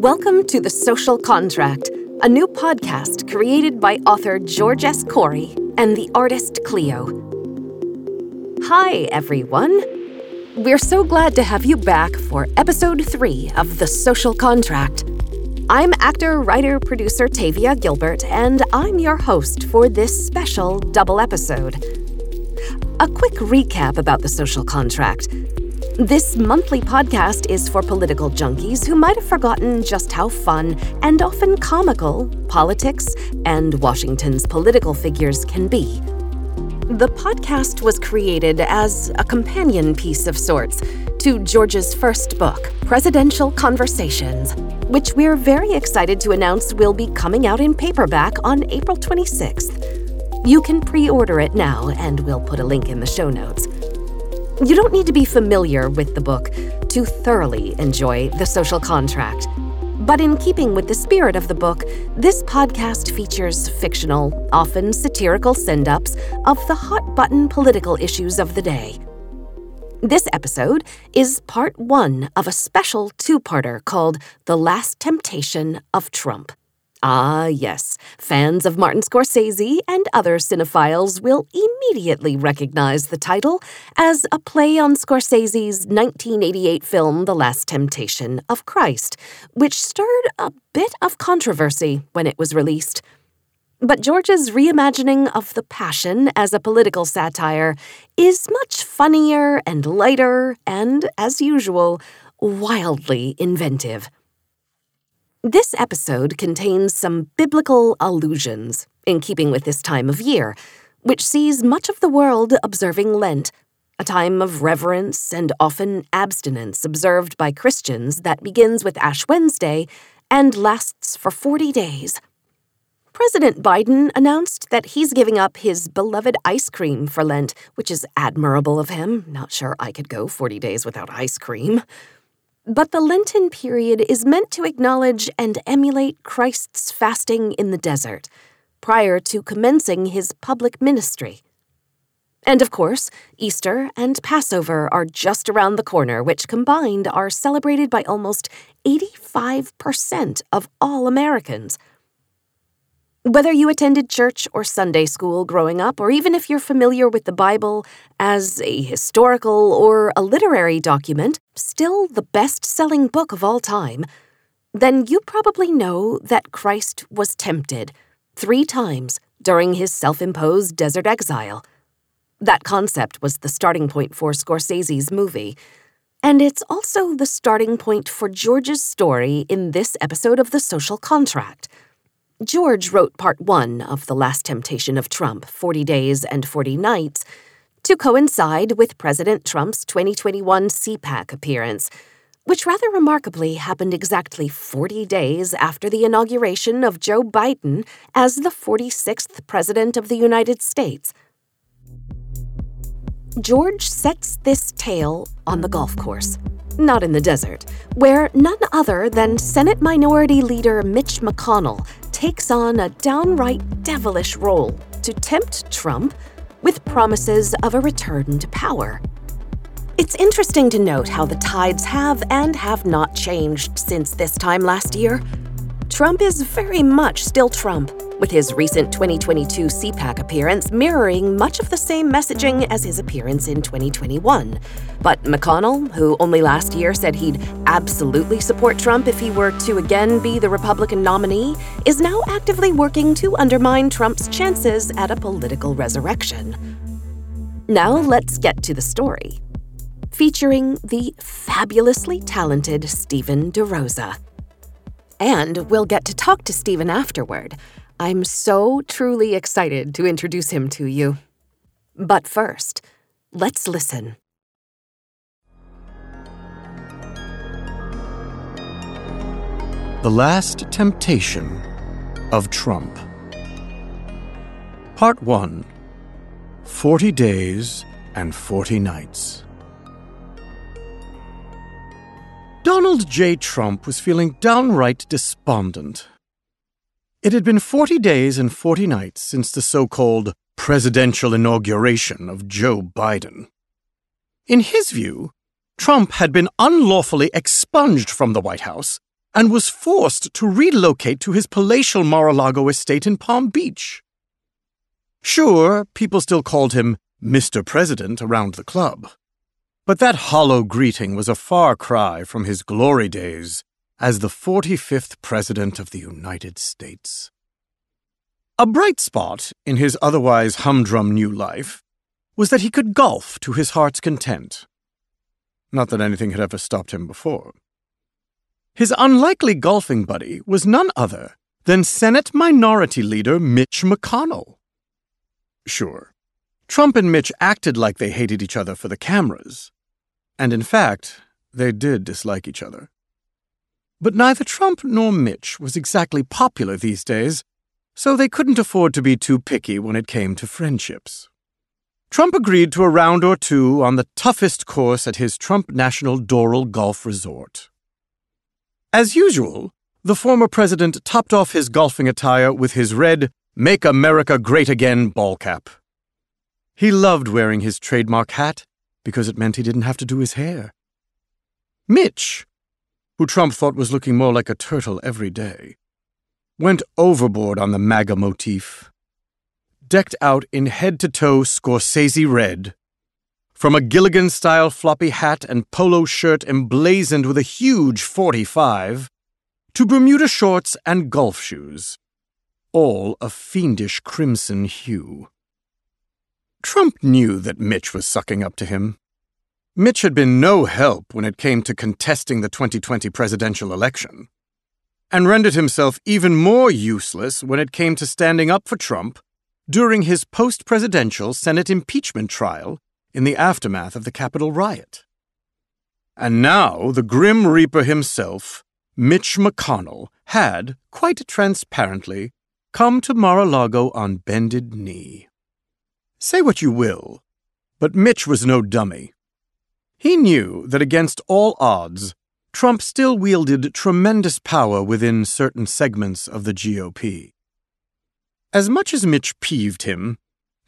Welcome to The Social Contract, a new podcast created by author George S. Corey and the artist Cleo. Hi, everyone. We're so glad to have you back for episode three of The Social Contract. I'm actor, writer, producer Tavia Gilbert, and I'm your host for this special double episode. A quick recap about The Social Contract. This monthly podcast is for political junkies who might have forgotten just how fun and often comical politics and Washington's political figures can be. The podcast was created as a companion piece of sorts to George's first book, Presidential Conversations, which we're very excited to announce will be coming out in paperback on April 26th. You can pre order it now, and we'll put a link in the show notes. You don't need to be familiar with the book to thoroughly enjoy The Social Contract. But in keeping with the spirit of the book, this podcast features fictional, often satirical send ups of the hot button political issues of the day. This episode is part one of a special two parter called The Last Temptation of Trump. Ah, yes, fans of Martin Scorsese and other cinephiles will immediately recognize the title as a play on Scorsese's 1988 film The Last Temptation of Christ, which stirred a bit of controversy when it was released. But George's reimagining of The Passion as a political satire is much funnier and lighter and, as usual, wildly inventive. This episode contains some biblical allusions, in keeping with this time of year, which sees much of the world observing Lent, a time of reverence and often abstinence observed by Christians that begins with Ash Wednesday and lasts for 40 days. President Biden announced that he's giving up his beloved ice cream for Lent, which is admirable of him. Not sure I could go 40 days without ice cream. But the Lenten period is meant to acknowledge and emulate Christ's fasting in the desert prior to commencing his public ministry. And of course, Easter and Passover are just around the corner, which combined are celebrated by almost 85% of all Americans. Whether you attended church or Sunday school growing up, or even if you're familiar with the Bible as a historical or a literary document, still the best selling book of all time, then you probably know that Christ was tempted three times during his self imposed desert exile. That concept was the starting point for Scorsese's movie. And it's also the starting point for George's story in this episode of The Social Contract. George wrote part one of The Last Temptation of Trump, 40 Days and 40 Nights, to coincide with President Trump's 2021 CPAC appearance, which rather remarkably happened exactly 40 days after the inauguration of Joe Biden as the 46th President of the United States. George sets this tale on the golf course, not in the desert, where none other than Senate Minority Leader Mitch McConnell takes on a downright devilish role to tempt Trump with promises of a return to power. It's interesting to note how the tides have and have not changed since this time last year. Trump is very much still Trump, with his recent 2022 CPAC appearance mirroring much of the same messaging as his appearance in 2021. But McConnell, who only last year said he'd absolutely support Trump if he were to again be the Republican nominee, is now actively working to undermine Trump's chances at a political resurrection. Now let's get to the story. Featuring the fabulously talented Stephen DeRosa. And we'll get to talk to Stephen afterward. I'm so truly excited to introduce him to you. But first, let's listen. The Last Temptation of Trump. Part 1 40 Days and 40 Nights. Donald J. Trump was feeling downright despondent it had been 40 days and 40 nights since the so called presidential inauguration of Joe Biden. In his view, Trump had been unlawfully expunged from the White House and was forced to relocate to his palatial Mar a Lago estate in Palm Beach. Sure, people still called him Mr. President around the club, but that hollow greeting was a far cry from his glory days as the 45th President of the United States. A bright spot in his otherwise humdrum new life was that he could golf to his heart's content. Not that anything had ever stopped him before. His unlikely golfing buddy was none other than Senate Minority Leader Mitch McConnell. Sure, Trump and Mitch acted like they hated each other for the cameras, and in fact, they did dislike each other. But neither Trump nor Mitch was exactly popular these days, so they couldn't afford to be too picky when it came to friendships. Trump agreed to a round or two on the toughest course at his Trump National Doral Golf Resort. As usual, the former president topped off his golfing attire with his red Make America Great Again ball cap. He loved wearing his trademark hat because it meant he didn't have to do his hair. Mitch, who Trump thought was looking more like a turtle every day, went overboard on the MAGA motif. Decked out in head to toe Scorsese red, from a Gilligan style floppy hat and polo shirt emblazoned with a huge 45, to Bermuda shorts and golf shoes, all a fiendish crimson hue. Trump knew that Mitch was sucking up to him. Mitch had been no help when it came to contesting the 2020 presidential election, and rendered himself even more useless when it came to standing up for Trump during his post presidential Senate impeachment trial in the aftermath of the Capitol riot. And now the Grim Reaper himself, Mitch McConnell, had, quite transparently, come to Mar a Lago on bended knee. Say what you will, but Mitch was no dummy. He knew that against all odds, Trump still wielded tremendous power within certain segments of the GOP. As much as Mitch peeved him,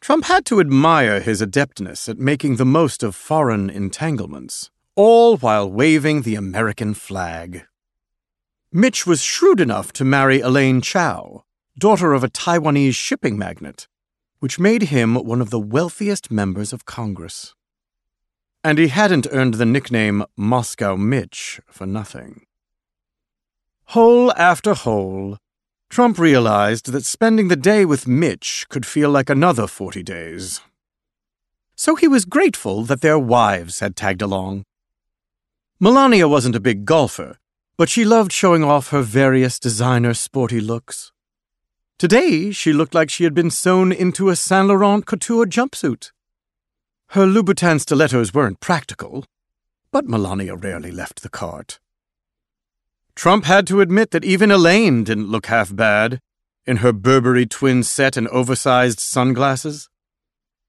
Trump had to admire his adeptness at making the most of foreign entanglements, all while waving the American flag. Mitch was shrewd enough to marry Elaine Chao, daughter of a Taiwanese shipping magnate, which made him one of the wealthiest members of Congress. And he hadn't earned the nickname Moscow Mitch for nothing. Hole after hole, Trump realized that spending the day with Mitch could feel like another 40 days. So he was grateful that their wives had tagged along. Melania wasn't a big golfer, but she loved showing off her various designer sporty looks. Today, she looked like she had been sewn into a Saint Laurent couture jumpsuit. Her Louboutin stilettos weren't practical, but Melania rarely left the cart. Trump had to admit that even Elaine didn't look half bad in her Burberry twin set and oversized sunglasses.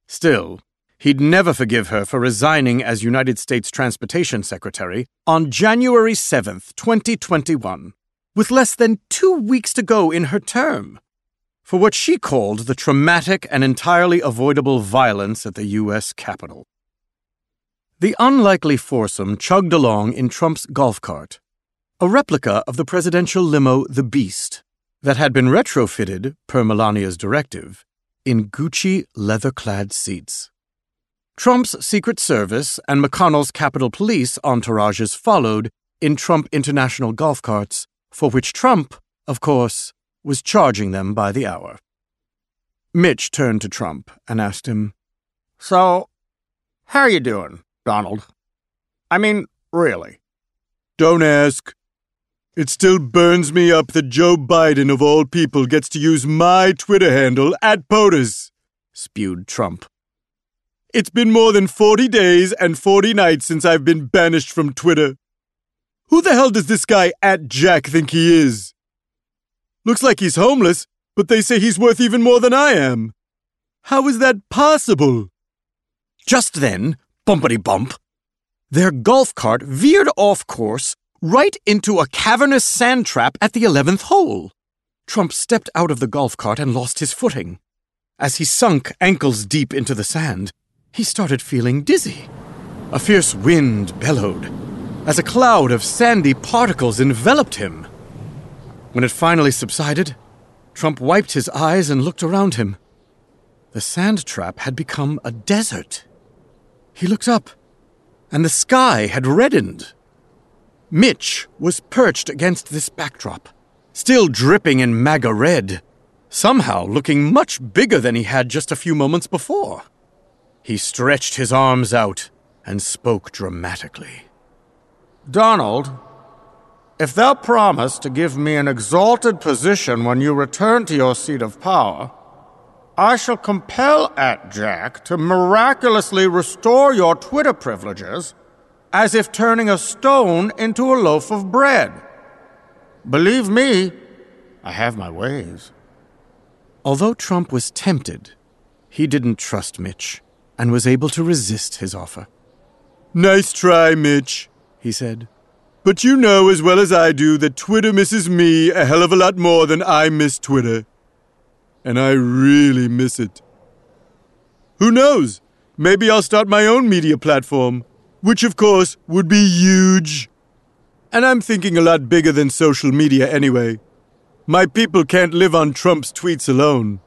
Still, he'd never forgive her for resigning as United States Transportation Secretary on January 7th, 2021, with less than two weeks to go in her term, for what she called the traumatic and entirely avoidable violence at the U.S. Capitol. The unlikely foursome chugged along in Trump's golf cart a replica of the presidential limo The Beast that had been retrofitted, per Melania's directive, in Gucci leather clad seats. Trump's Secret Service and McConnell's Capitol Police entourages followed in Trump International golf carts, for which Trump, of course, was charging them by the hour. Mitch turned to Trump and asked him, So, how are you doing, Donald? I mean, really. Don't ask, it still burns me up that Joe Biden, of all people, gets to use my Twitter handle at POTUS, spewed Trump. It's been more than 40 days and 40 nights since I've been banished from Twitter. Who the hell does this guy at Jack think he is? Looks like he's homeless, but they say he's worth even more than I am. How is that possible? Just then, bumpity bump, their golf cart veered off course right into a cavernous sand trap at the 11th hole. Trump stepped out of the golf cart and lost his footing. As he sunk ankles deep into the sand, he started feeling dizzy. A fierce wind bellowed. as a cloud of sandy particles enveloped him. When it finally subsided, Trump wiped his eyes and looked around him. The sand trap had become a desert. He looked up, and the sky had reddened. Mitch was perched against this backdrop, still dripping in MAGA red, somehow looking much bigger than he had just a few moments before. He stretched his arms out and spoke dramatically. Donald, if thou promise to give me an exalted position when you return to your seat of power, I shall compel at Jack to miraculously restore your Twitter privileges as if turning a stone into a loaf of bread. Believe me, I have my ways. Although Trump was tempted, he didn't trust Mitch and was able to resist his offer. Nice try, Mitch, he said. But you know as well as I do that Twitter misses me a hell of a lot more than I miss Twitter. And I really miss it. Who knows? Maybe I'll start my own media platform, which of course would be huge. And I'm thinking a lot bigger than social media anyway. My people can't live on Trump's tweets alone.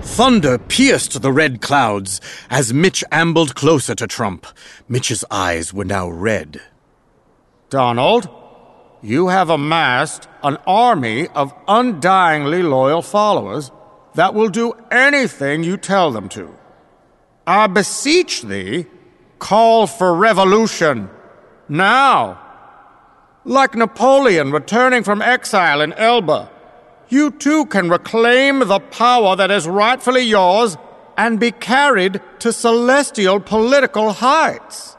Thunder pierced the red clouds as Mitch ambled closer to Trump. Mitch's eyes were now red. Donald, you have amassed an army of undyingly loyal followers that will do anything you tell them to. I beseech thee, call for revolution now. Like Napoleon returning from exile in Elba, you too can reclaim the power that is rightfully yours and be carried to celestial political heights.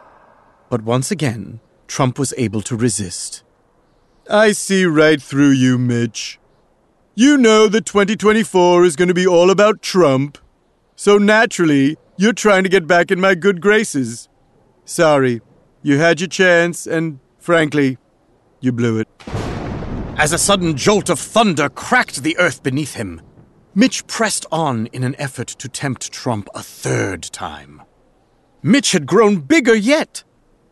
But once again, Trump was able to resist. I see right through you, Mitch. You know that 2024 is going to be all about Trump. So naturally, you're trying to get back in my good graces. Sorry, you had your chance, and frankly, you blew it. As a sudden jolt of thunder cracked the earth beneath him, Mitch pressed on in an effort to tempt Trump a third time. Mitch had grown bigger yet,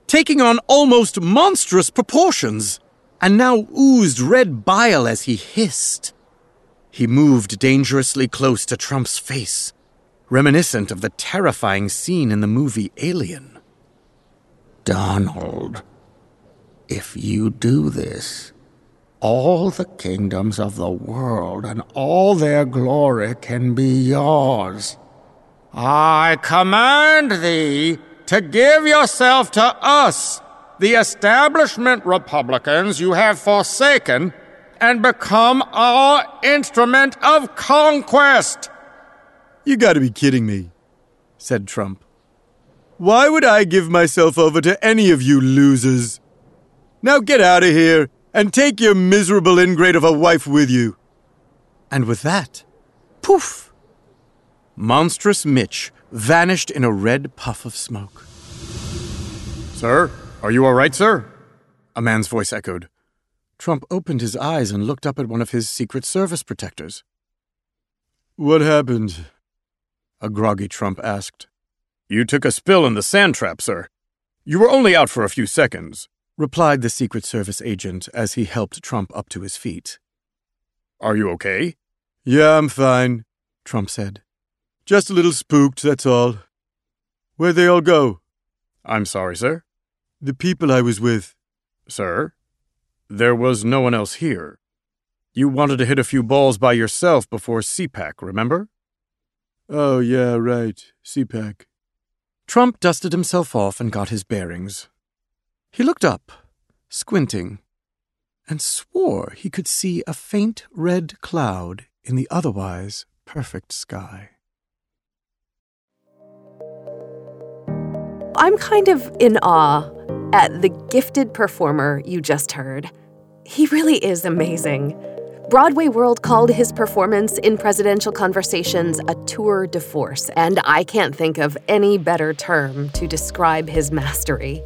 taking on almost monstrous proportions, and now oozed red bile as he hissed. He moved dangerously close to Trump's face, reminiscent of the terrifying scene in the movie Alien. Donald, if you do this, all the kingdoms of the world and all their glory can be yours. I command thee to give yourself to us, the establishment Republicans you have forsaken, and become our instrument of conquest. You gotta be kidding me, said Trump. Why would I give myself over to any of you losers? Now get out of here and take your miserable ingrate of a wife with you. And with that, poof! Monstrous Mitch vanished in a red puff of smoke. Sir, are you all right, sir? A man's voice echoed. Trump opened his eyes and looked up at one of his Secret Service protectors. What happened? A groggy Trump asked. You took a spill in the sand trap, sir. You were only out for a few seconds replied the Secret Service agent as he helped Trump up to his feet. Are you okay? Yeah, I'm fine, Trump said. Just a little spooked, that's all. Where'd they all go? I'm sorry, sir. The people I was with. Sir? There was no one else here. You wanted to hit a few balls by yourself before CPAC, remember? Oh, yeah, right. CPAC. Trump dusted himself off and got his bearings. He looked up, squinting, and swore he could see a faint red cloud in the otherwise perfect sky. I'm kind of in awe at the gifted performer you just heard. He really is amazing. Broadway World called his performance in Presidential Conversations a tour de force, and I can't think of any better term to describe his mastery.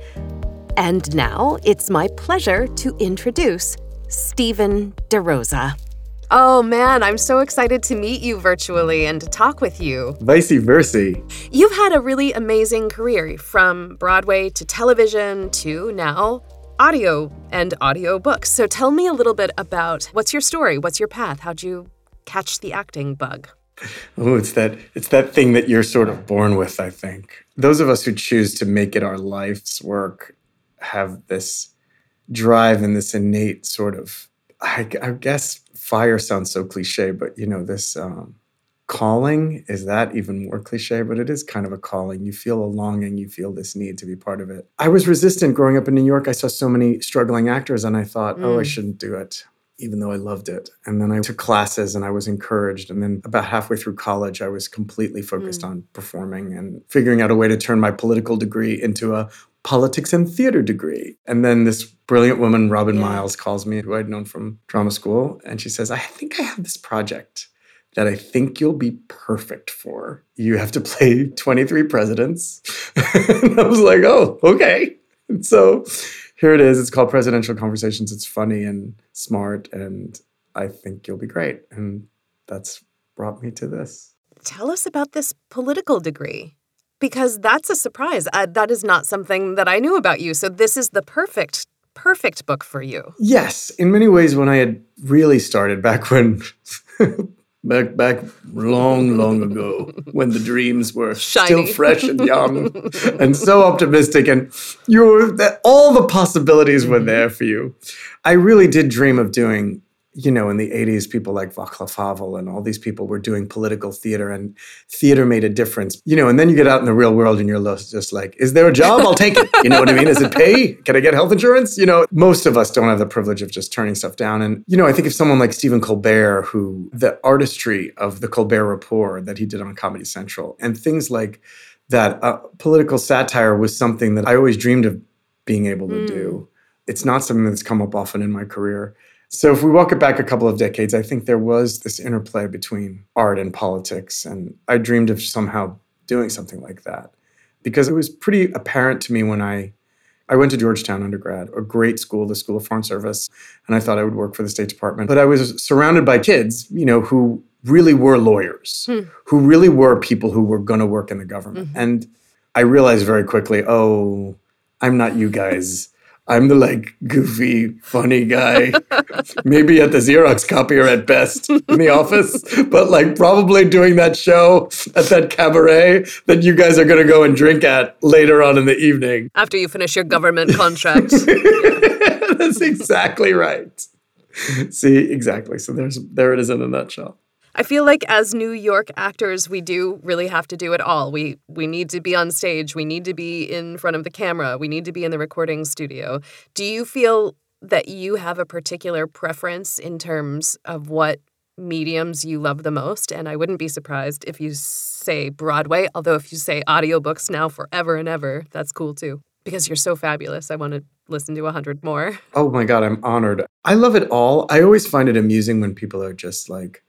And now it's my pleasure to introduce Stephen DeRosa. Oh man, I'm so excited to meet you virtually and to talk with you. Vice versa. You've had a really amazing career from Broadway to television to now audio and audio books. So tell me a little bit about what's your story? What's your path? How'd you catch the acting bug? Oh, it's that it's that thing that you're sort of born with, I think. Those of us who choose to make it our life's work have this drive and this innate sort of I, I guess fire sounds so cliche, but you know, this um, calling is that even more cliche, but it is kind of a calling. You feel a longing, you feel this need to be part of it. I was resistant growing up in New York. I saw so many struggling actors, and I thought, mm. oh, I mm. shouldn't do it. Even though I loved it. And then I took classes and I was encouraged. And then about halfway through college, I was completely focused mm. on performing and figuring out a way to turn my political degree into a politics and theater degree. And then this brilliant woman, Robin yeah. Miles, calls me, who I'd known from drama school. And she says, I think I have this project that I think you'll be perfect for. You have to play 23 presidents. and I was like, oh, okay. And so here it is. It's called Presidential Conversations. It's funny and smart. And I think you'll be great. And that's brought me to this. Tell us about this political degree because that's a surprise. I, that is not something that I knew about you. So this is the perfect perfect book for you. Yes, in many ways when I had really started back when back back long long ago when the dreams were Shiny. still fresh and young and so optimistic and you were all the possibilities were mm-hmm. there for you. I really did dream of doing you know, in the 80s, people like Václav Havel and all these people were doing political theater, and theater made a difference. You know, and then you get out in the real world and you're just like, is there a job? I'll take it. You know what I mean? Is it pay? Can I get health insurance? You know, most of us don't have the privilege of just turning stuff down. And, you know, I think if someone like Stephen Colbert, who the artistry of the Colbert Report that he did on Comedy Central, and things like that, uh, political satire was something that I always dreamed of being able to mm. do. It's not something that's come up often in my career so, if we walk it back a couple of decades, I think there was this interplay between art and politics. And I dreamed of somehow doing something like that because it was pretty apparent to me when I. I went to Georgetown undergrad, a great school, the School of Foreign Service, and I thought I would work for the State Department. But I was surrounded by kids, you know, who really were lawyers, hmm. who really were people who were going to work in the government. Mm-hmm. And I realized very quickly, oh, I'm not you guys. I'm the like goofy, funny guy, maybe at the Xerox copier at best in the office, but like probably doing that show at that cabaret that you guys are going to go and drink at later on in the evening. After you finish your government contract. That's exactly right. See, exactly. So there's there it is in a nutshell. I feel like as New York actors, we do really have to do it all. We we need to be on stage, we need to be in front of the camera, we need to be in the recording studio. Do you feel that you have a particular preference in terms of what mediums you love the most? And I wouldn't be surprised if you say Broadway, although if you say audiobooks now forever and ever, that's cool too. Because you're so fabulous. I want to listen to a hundred more. Oh my God, I'm honored. I love it all. I always find it amusing when people are just like,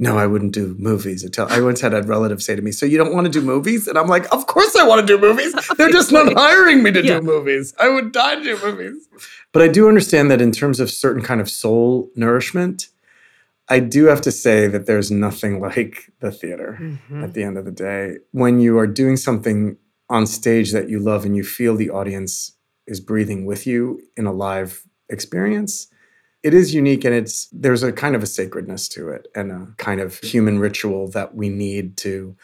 no, I wouldn't do movies. Until I once had a relative say to me, "So you don't want to do movies?" And I'm like, "Of course I want to do movies. They're just not hiring me to yeah. do movies. I would die to do movies." But I do understand that in terms of certain kind of soul nourishment, I do have to say that there's nothing like the theater mm-hmm. at the end of the day. When you are doing something on stage that you love and you feel the audience is breathing with you in a live experience, it is unique and it's there's a kind of a sacredness to it and a kind of human ritual that we need to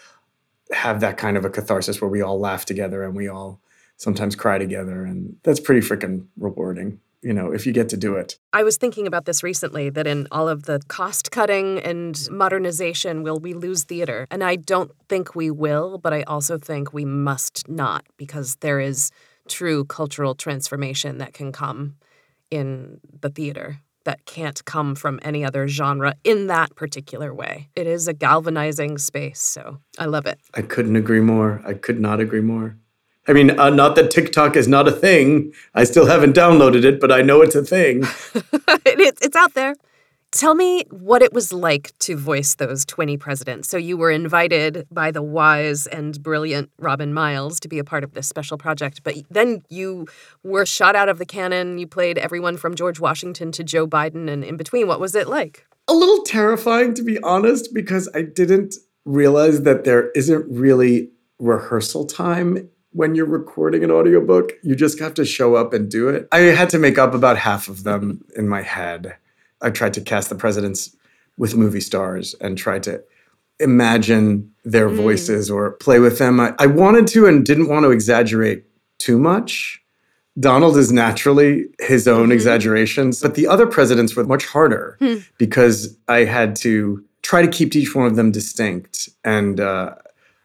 have that kind of a catharsis where we all laugh together and we all sometimes cry together and that's pretty freaking rewarding you know if you get to do it. I was thinking about this recently that in all of the cost cutting and modernization will we lose theater? And i don't think we will but i also think we must not because there is true cultural transformation that can come in the theater that can't come from any other genre in that particular way. It is a galvanizing space, so I love it. I couldn't agree more. I could not agree more. I mean, uh, not that TikTok is not a thing. I still haven't downloaded it, but I know it's a thing. it, it's out there. Tell me what it was like to voice those 20 presidents. So, you were invited by the wise and brilliant Robin Miles to be a part of this special project, but then you were shot out of the cannon. You played everyone from George Washington to Joe Biden and in between. What was it like? a little terrifying, to be honest, because I didn't realize that there isn't really rehearsal time when you're recording an audiobook. You just have to show up and do it. I had to make up about half of them in my head. I tried to cast the presidents with movie stars and tried to imagine their mm. voices or play with them. I, I wanted to and didn't want to exaggerate too much. Donald is naturally his own mm-hmm. exaggerations, but the other presidents were much harder hmm. because I had to try to keep each one of them distinct. And uh,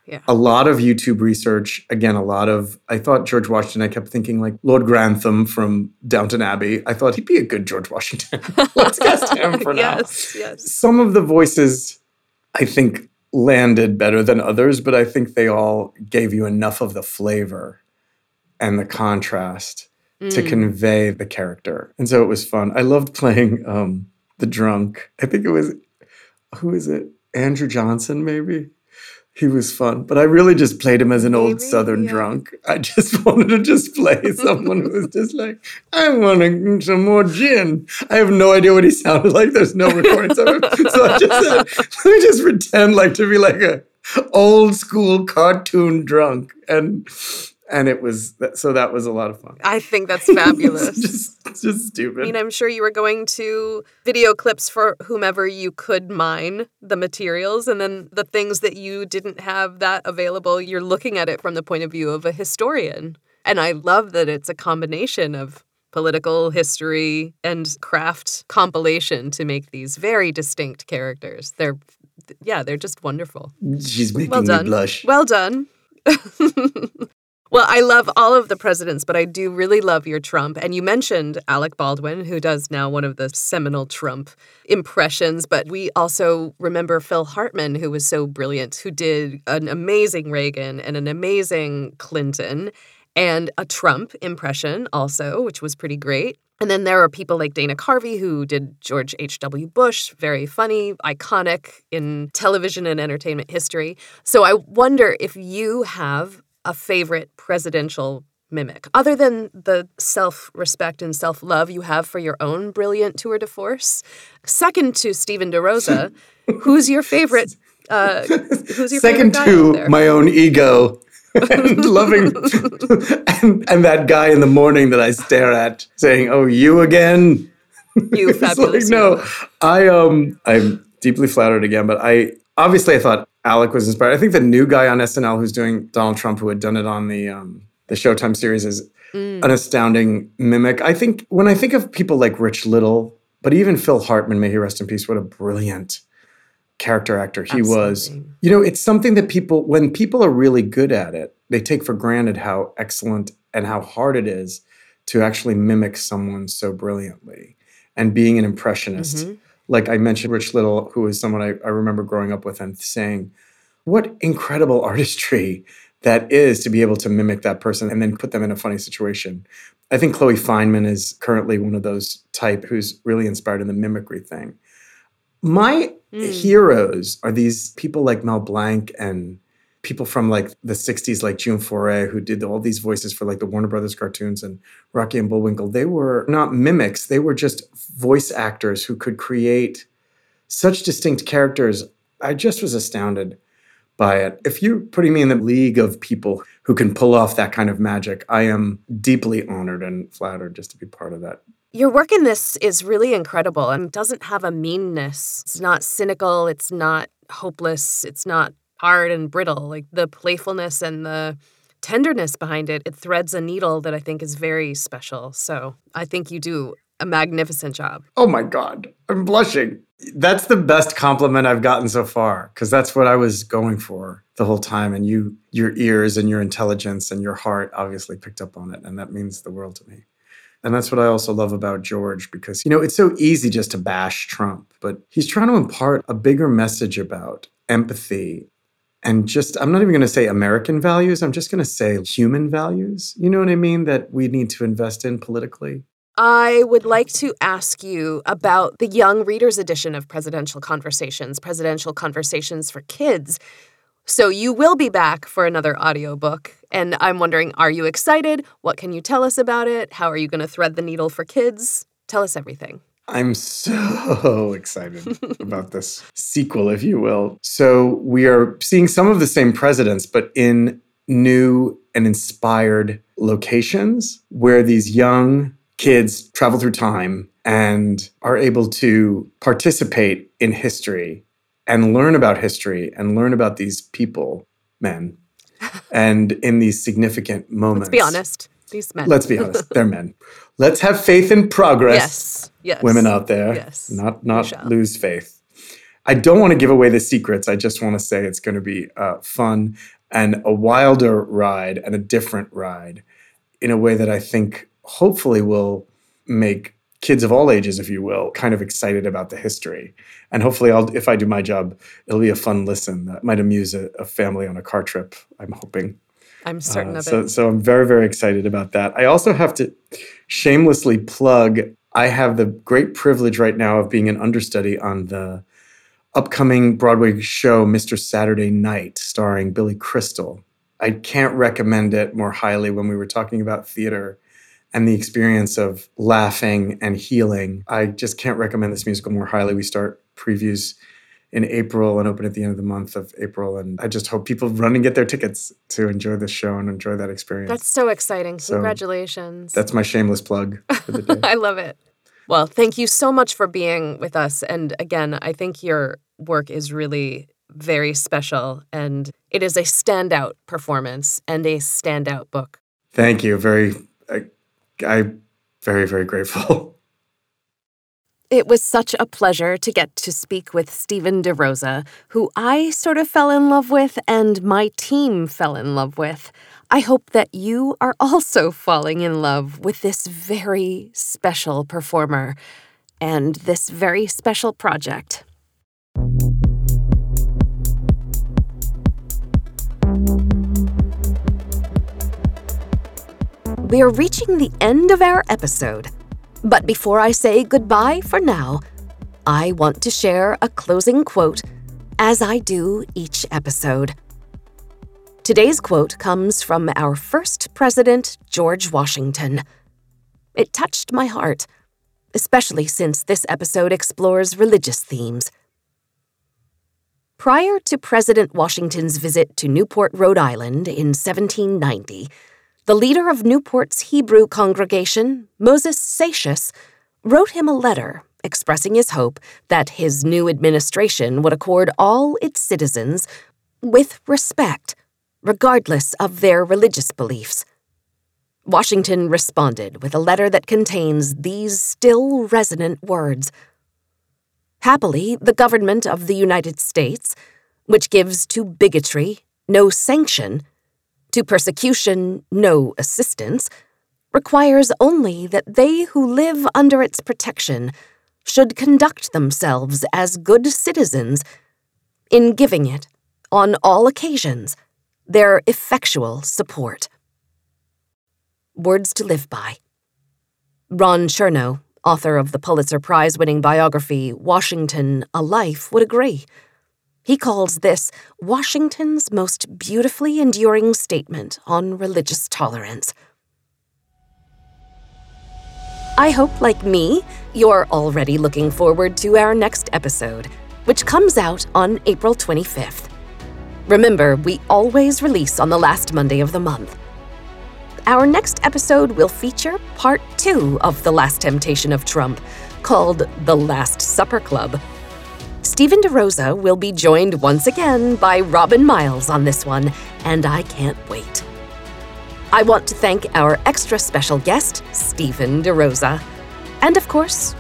yeah. a lot of YouTube research, again, a lot of, I thought George Washington, I kept thinking like Lord Grantham from Downton Abbey. I thought he'd be a good George Washington. Let's cast him for now. Yes, yes. Some of the voices I think landed better than others, but I think they all gave you enough of the flavor and the contrast mm. to convey the character. And so it was fun. I loved playing um, the drunk. I think it was, who is it? Andrew Johnson, maybe? He was fun. But I really just played him as an Maybe, old Southern yeah. drunk. I just wanted to just play someone who was just like, I want some more gin. I have no idea what he sounded like. There's no recordings of him. So I just said, let me just pretend like to be like a old school cartoon drunk. And and it was so that was a lot of fun. I think that's fabulous. just, just stupid. I mean, I'm sure you were going to video clips for whomever you could mine the materials, and then the things that you didn't have that available, you're looking at it from the point of view of a historian. And I love that it's a combination of political history and craft compilation to make these very distinct characters. They're yeah, they're just wonderful. She's making well done. me blush. Well done. Well, I love all of the presidents, but I do really love your Trump. And you mentioned Alec Baldwin, who does now one of the seminal Trump impressions. But we also remember Phil Hartman, who was so brilliant, who did an amazing Reagan and an amazing Clinton and a Trump impression also, which was pretty great. And then there are people like Dana Carvey who did George H.W. Bush, very funny, iconic in television and entertainment history. So I wonder if you have a favorite presidential mimic, other than the self respect and self love you have for your own brilliant tour de force? Second to Stephen DeRosa, who's your favorite? Uh, who's your second to my own ego? and loving and, and, that guy in the morning that I stare at saying, "Oh, you again?" You fabulous. like, no, I um, I'm deeply flattered again, but I obviously I thought Alec was inspired. I think the new guy on SNL who's doing Donald Trump, who had done it on the um, the Showtime series, is mm. an astounding mimic. I think when I think of people like Rich Little, but even Phil Hartman, may he rest in peace, what a brilliant character actor he Absolutely. was. You know, it's something that people, when people are really good at it, they take for granted how excellent and how hard it is to actually mimic someone so brilliantly. And being an impressionist. Mm-hmm like I mentioned, Rich Little, who is someone I, I remember growing up with and saying, what incredible artistry that is to be able to mimic that person and then put them in a funny situation. I think Chloe Fineman is currently one of those type who's really inspired in the mimicry thing. My mm. heroes are these people like Mel Blanc and people from like the 60s like June Foray who did all these voices for like the Warner Brothers cartoons and Rocky and Bullwinkle. They were not mimics, they were just voice actors who could create such distinct characters. I just was astounded by it. If you're putting me in the league of people who can pull off that kind of magic, I am deeply honored and flattered just to be part of that. Your work in this is really incredible and doesn't have a meanness. It's not cynical, it's not hopeless, it's not hard and brittle. Like the playfulness and the tenderness behind it, it threads a needle that I think is very special. So I think you do a magnificent job. Oh my God, I'm blushing. That's the best compliment I've gotten so far because that's what I was going for the whole time. And you, your ears and your intelligence and your heart obviously picked up on it. And that means the world to me. And that's what I also love about George because, you know, it's so easy just to bash Trump, but he's trying to impart a bigger message about empathy and just i'm not even going to say american values i'm just going to say human values you know what i mean that we need to invest in politically I would like to ask you about the Young Readers edition of Presidential Conversations, Presidential Conversations for Kids. So you will be back for another audiobook, and I'm wondering are you excited? What can you tell us about it? How are you going to thread the needle for kids? Tell us everything. I'm so excited about this sequel, if you will. So, we are seeing some of the same presidents, but in new and inspired locations where these young kids travel through time and are able to participate in history and learn about history and learn about these people, men, and in these significant moments. Let's be honest. These men. Let's be honest. They're men. Let's have faith in progress. Yes. Yes. Women out there. Yes. Not not lose faith. I don't want to give away the secrets. I just want to say it's going to be uh, fun and a wilder ride and a different ride in a way that I think hopefully will make kids of all ages, if you will, kind of excited about the history. And hopefully, I'll, if I do my job, it'll be a fun listen that might amuse a, a family on a car trip. I'm hoping. I'm certain Uh, of so, it. so I'm very, very excited about that. I also have to shamelessly plug. I have the great privilege right now of being an understudy on the upcoming Broadway show, Mr. Saturday Night, starring Billy Crystal. I can't recommend it more highly when we were talking about theater and the experience of laughing and healing. I just can't recommend this musical more highly. We start previews in April and open at the end of the month of April. And I just hope people run and get their tickets to enjoy this show and enjoy that experience. That's so exciting. So, Congratulations. That's my shameless plug for the day. I love it. Well, thank you so much for being with us. And again, I think your work is really very special and it is a standout performance and a standout book. Thank you. Very, I, I'm very, very grateful. It was such a pleasure to get to speak with Stephen DeRosa, who I sort of fell in love with and my team fell in love with. I hope that you are also falling in love with this very special performer and this very special project. We are reaching the end of our episode. But before I say goodbye for now, I want to share a closing quote, as I do each episode. Today's quote comes from our first president, George Washington. It touched my heart, especially since this episode explores religious themes. Prior to President Washington's visit to Newport, Rhode Island in 1790, the leader of Newport's Hebrew congregation, Moses Seixas, wrote him a letter expressing his hope that his new administration would accord all its citizens with respect, regardless of their religious beliefs. Washington responded with a letter that contains these still resonant words. Happily, the government of the United States, which gives to bigotry no sanction, to persecution no assistance, requires only that they who live under its protection should conduct themselves as good citizens in giving it, on all occasions, their effectual support. Words to live by. Ron Chernow, author of the Pulitzer Prize winning biography Washington, A Life, would agree. He calls this Washington's most beautifully enduring statement on religious tolerance. I hope, like me, you're already looking forward to our next episode, which comes out on April 25th. Remember, we always release on the last Monday of the month. Our next episode will feature part two of The Last Temptation of Trump, called The Last Supper Club. Stephen DeRosa will be joined once again by Robin Miles on this one, and I can't wait. I want to thank our extra special guest, Stephen DeRosa, and of course,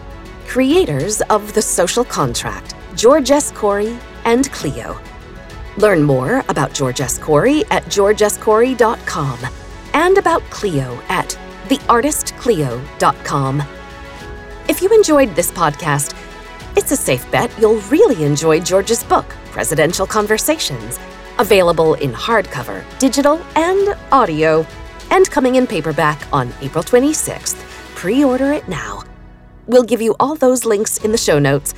creators of The Social Contract, George S. Corey and Cleo. Learn more about George S. Corey at georgescorey.com and about Cleo at theartistcleo.com. If you enjoyed this podcast, it's a safe bet you'll really enjoy George's book, Presidential Conversations, available in hardcover, digital, and audio, and coming in paperback on April 26th. Pre order it now. We'll give you all those links in the show notes.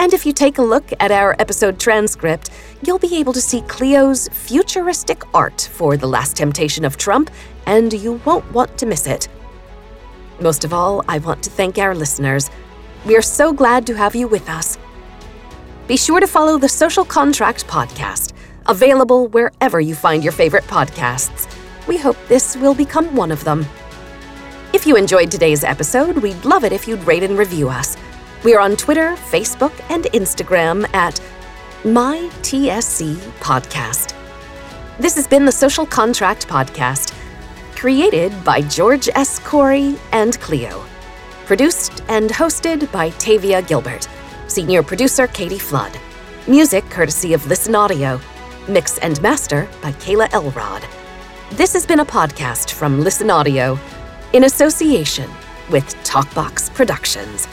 And if you take a look at our episode transcript, you'll be able to see Cleo's futuristic art for The Last Temptation of Trump, and you won't want to miss it. Most of all, I want to thank our listeners. We are so glad to have you with us. Be sure to follow the Social Contract Podcast, available wherever you find your favorite podcasts. We hope this will become one of them. If you enjoyed today's episode, we'd love it if you'd rate and review us. We are on Twitter, Facebook, and Instagram at MyTSC Podcast. This has been the Social Contract Podcast, created by George S. Corey and Cleo. Produced and hosted by Tavia Gilbert. Senior producer Katie Flood. Music courtesy of Listen Audio. Mix and master by Kayla Elrod. This has been a podcast from Listen Audio in association with Talkbox Productions.